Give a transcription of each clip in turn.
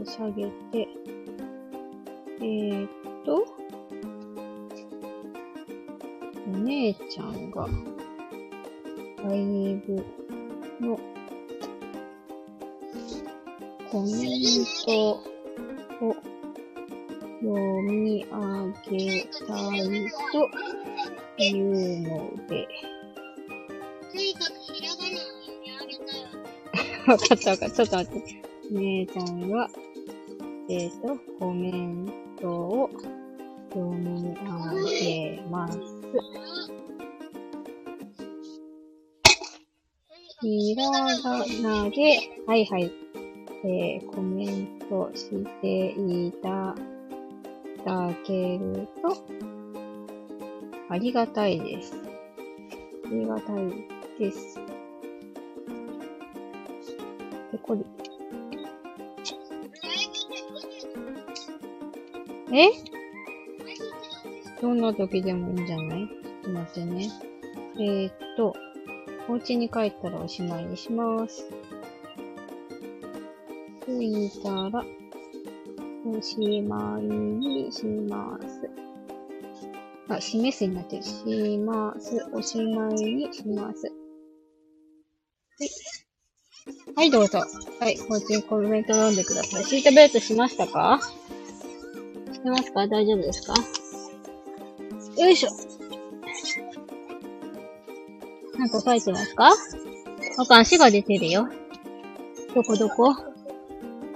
を下げて、えー、っと、お姉ちゃんが、ライブのコメントを読み上げたいというので。わかったわかった。ちょっと待って。姉ちゃんは、えっ、と、コメントを読み上げます。ひらがなで、はいはい。えー、コメントしていただけると、ありがたいです。ありがたいです。で、これ、え？どんな時でもいいんじゃない？ちょっと待ってね。えー、っと、お家に帰ったらおしまいにします。着いたら、おしまいにします。あ、示すになってる。します。おしまいにします。はい。はい、どうぞ。はい、こっちにコメント読んでください。シートベルトしましたか？してますか？大丈夫ですか？よいしょ。なんか書いてますか？あかん、足が出てるよ。どこどこ？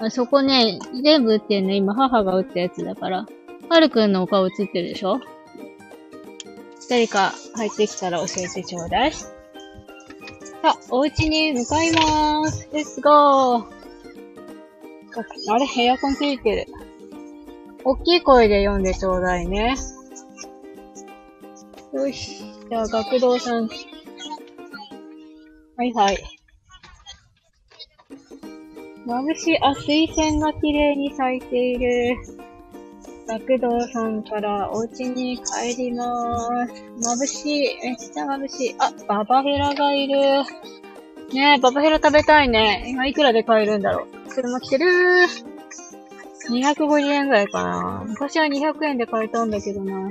あそこね、全部打ってんの、今母が打ったやつだから。はるくんのお顔映ってるでしょ？誰か入ってきたら教えてちょうだい。さあ、お家に向かいまーす。レッツゴー。あれ、エアコンついてる。大きい声で読んでちょうだいね。よし。じゃあ、学童さん。はいはい。眩しい、あ、水仙が綺麗に咲いている。学童さんからお家に帰りまーす。眩しい。めっちゃ眩しい。あ、ババヘラがいる。ねえ、ババヘラ食べたいね。今いくらで買えるんだろう。車来てるー。250円ぐらいかな。昔は200円で買えたんだけどな。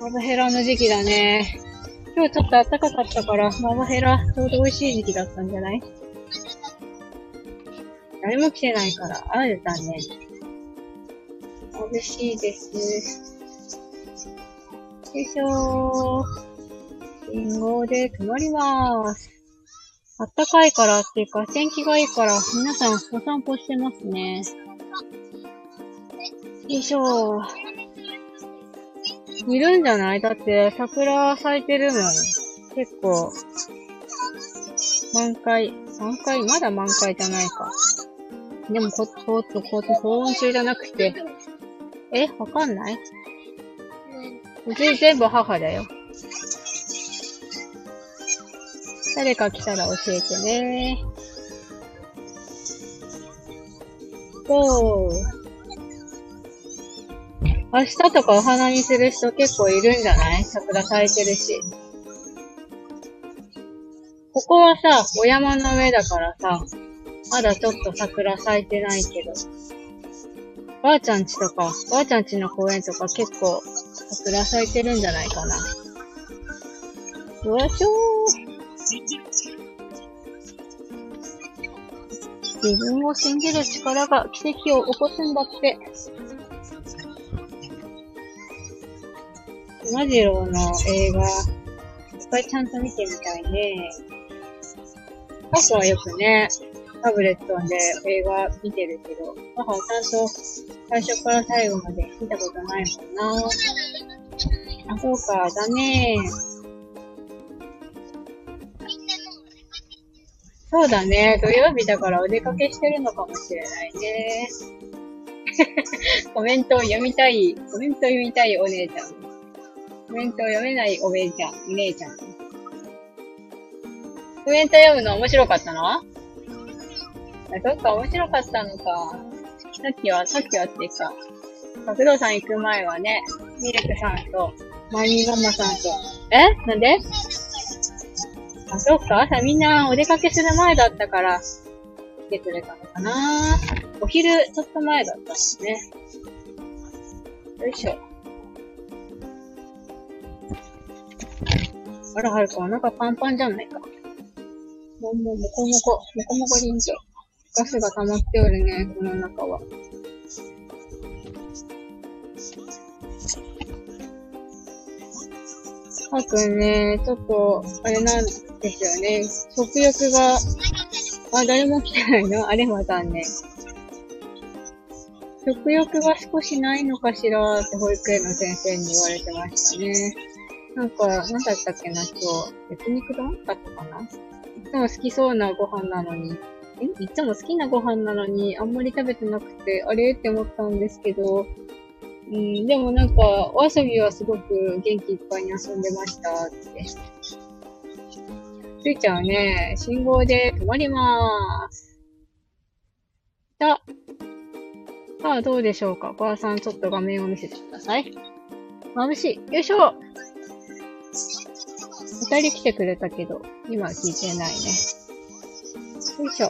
ババヘラの時期だね。今日ちょっと暖かかったから、ババヘラちょうど美味しい時期だったんじゃない？誰も来てないから、ある残念。眩しいです。よいしょー。信号で止まりまーす。あったかいからっていうか、天気がいいから、皆さんお散歩してますね。よいしょー。いるんじゃない？だって、桜咲いてるもん。結構、満開、満開？まだ満開じゃないか。でも、こ、こっと、こっと、高温中じゃなくて、え？わかんない？うち全部母だよ。誰か来たら教えてね。そう。明日とかお花見する人結構いるんじゃない？桜咲いてるし。ここはさ、お山の上だからさ、まだちょっと桜咲いてないけど。ばあちゃんちとか、ばあちゃんちの公園とか結構桜咲いてるんじゃないかな。よいしょー。自分を信じる力が奇跡を起こすんだって。マジローの映画、いっぱいちゃんと見てみたいね。母はよくね、タブレットで映画見てるけど、母はちゃんと最初から最後まで見たことないもんな。あ、そうか、だねそうだね。土曜日だからお出かけしてるのかもしれないね。コメントを読みたい、コメント読みたいお姉ちゃん。コメントを読めないお姉ちゃん、お姉ちゃん。コメント読むの面白かったの、そっか、面白かったのか。さっきは、さっきはっていうか、学童さん行く前はね、ミルクさんと、マイミママさんと、え？なんで？あ、そっか朝みんなお出かけする前だったから、来てくれたのかなお昼ちょっと前だったんですね。よいしょ。あら、はるか、お腹パンパンじゃないか。もう、もう、もこもこ、もこもこ臨場。ガスが溜まっておるね、この中は。はーくんね、ちょっと、あれなんですよね。食欲が、あ、誰も来てないの？あれは残念。食欲が少しないのかしらって保育園の先生に言われてましたね。なんか、なんだったっけな、今日。焼肉丼だったかな？いつも好きそうなご飯なのに、え？いつも好きなご飯なのに、あんまり食べてなくて、あれ？って思ったんですけど、うん、でもなんか、お遊びはすごく元気いっぱいに遊んでましたって。ついちゃんはね、信号で止まりまーす。ささあ、どうでしょうかお母さん、ちょっと画面を見せてください。眩しい。よいしょ二人来てくれたけど、今は聞いてないね。よいしょ。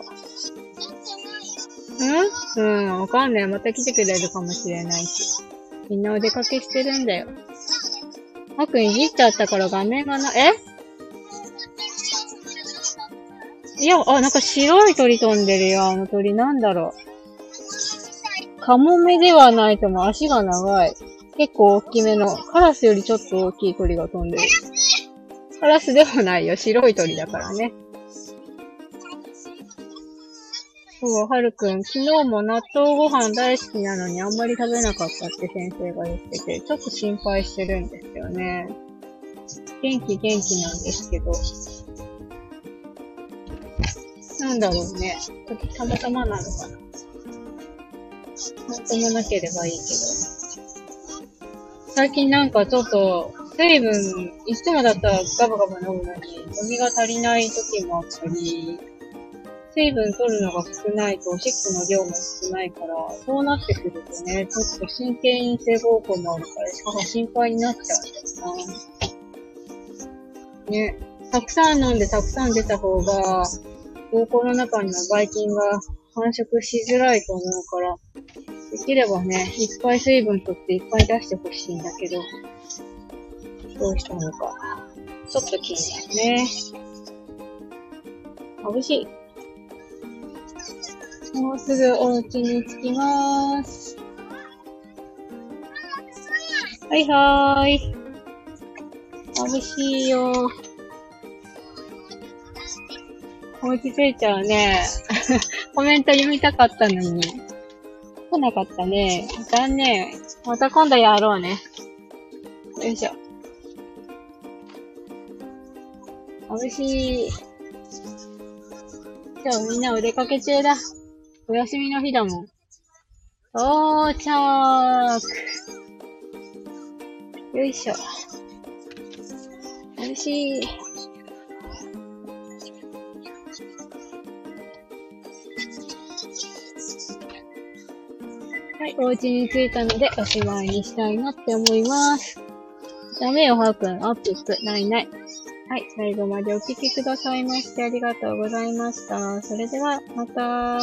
ん？うん、わかんない。また来てくれるかもしれないし。みんなお出かけしてるんだよ。あくんいじっちゃったから画面がな、え？いや、あ、なんか白い鳥飛んでるよ。あの鳥なんだろう。カモメではないとも足が長い。結構大きめの、カラスよりちょっと大きい鳥が飛んでる。カラスではないよ。白い鳥だからね。そう、はるくん、昨日も納豆ご飯大好きなのにあんまり食べなかったって先生が言ってて、ちょっと心配してるんですよね。元気元気なんですけど。なんだろうね。たまたまなのかな。なんともなければいいけど。最近なんかちょっと、水分、いつもだったらガバガバ飲むのに、飲みが足りない時もあったり、水分取るのが少ないとおしっこの量も少ないから、そうなってくるとね、ちょっと神経陰性膀胱もあるから、しかも心配になっちゃうんだよな。ね、たくさん飲んでたくさん出た方が、膀胱の中にのばい菌が繁殖しづらいと思うから、できればね、いっぱい水分取っていっぱい出してほしいんだけど、どうしたのか。ちょっと気になるね。眩しい。もうすぐお家に着きまーす。はいはーい。眩しいよお家着いちゃうね。コメント読みたかったのに。来なかったね。残念。また今度やろうね。よいしょ。眩しい。今日みんなお出かけ中だ。お休みの日だもん。到着よいしょ。眩しい。お家に着いたのでおしまいにしたいなって思います。ダメよ、ハーくん。アップップ。ないない。はい、最後までお聞きくださいましてありがとうございました。それでは、また。